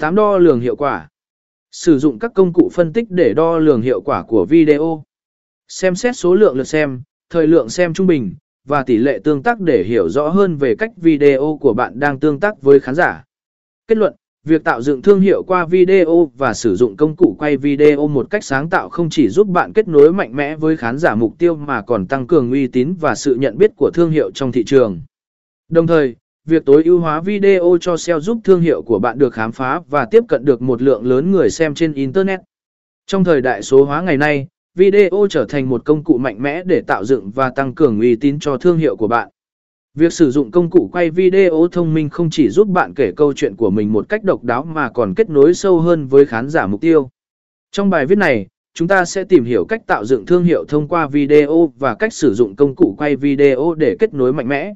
8 đo lường hiệu quả. Sử dụng các công cụ phân tích để đo lường hiệu quả của video. Xem xét số lượng lượt xem, thời lượng xem trung bình, và tỷ lệ tương tác để hiểu rõ hơn về cách video của bạn đang tương tác với khán giả. Kết luận, việc tạo dựng thương hiệu qua video và sử dụng công cụ quay video một cách sáng tạo không chỉ giúp bạn kết nối mạnh mẽ với khán giả mục tiêu mà còn tăng cường uy tín và sự nhận biết của thương hiệu trong thị trường. Đồng thời, việc tối ưu hóa video cho SEO giúp thương hiệu của bạn được khám phá và tiếp cận được một lượng lớn người xem trên Internet. Trong thời đại số hóa ngày nay, video trở thành một công cụ mạnh mẽ để tạo dựng và tăng cường uy tín cho thương hiệu của bạn. Việc sử dụng công cụ quay video thông minh không chỉ giúp bạn kể câu chuyện của mình một cách độc đáo mà còn kết nối sâu hơn với khán giả mục tiêu. Trong bài viết này, chúng ta sẽ tìm hiểu cách tạo dựng thương hiệu thông qua video và cách sử dụng công cụ quay video để kết nối mạnh mẽ.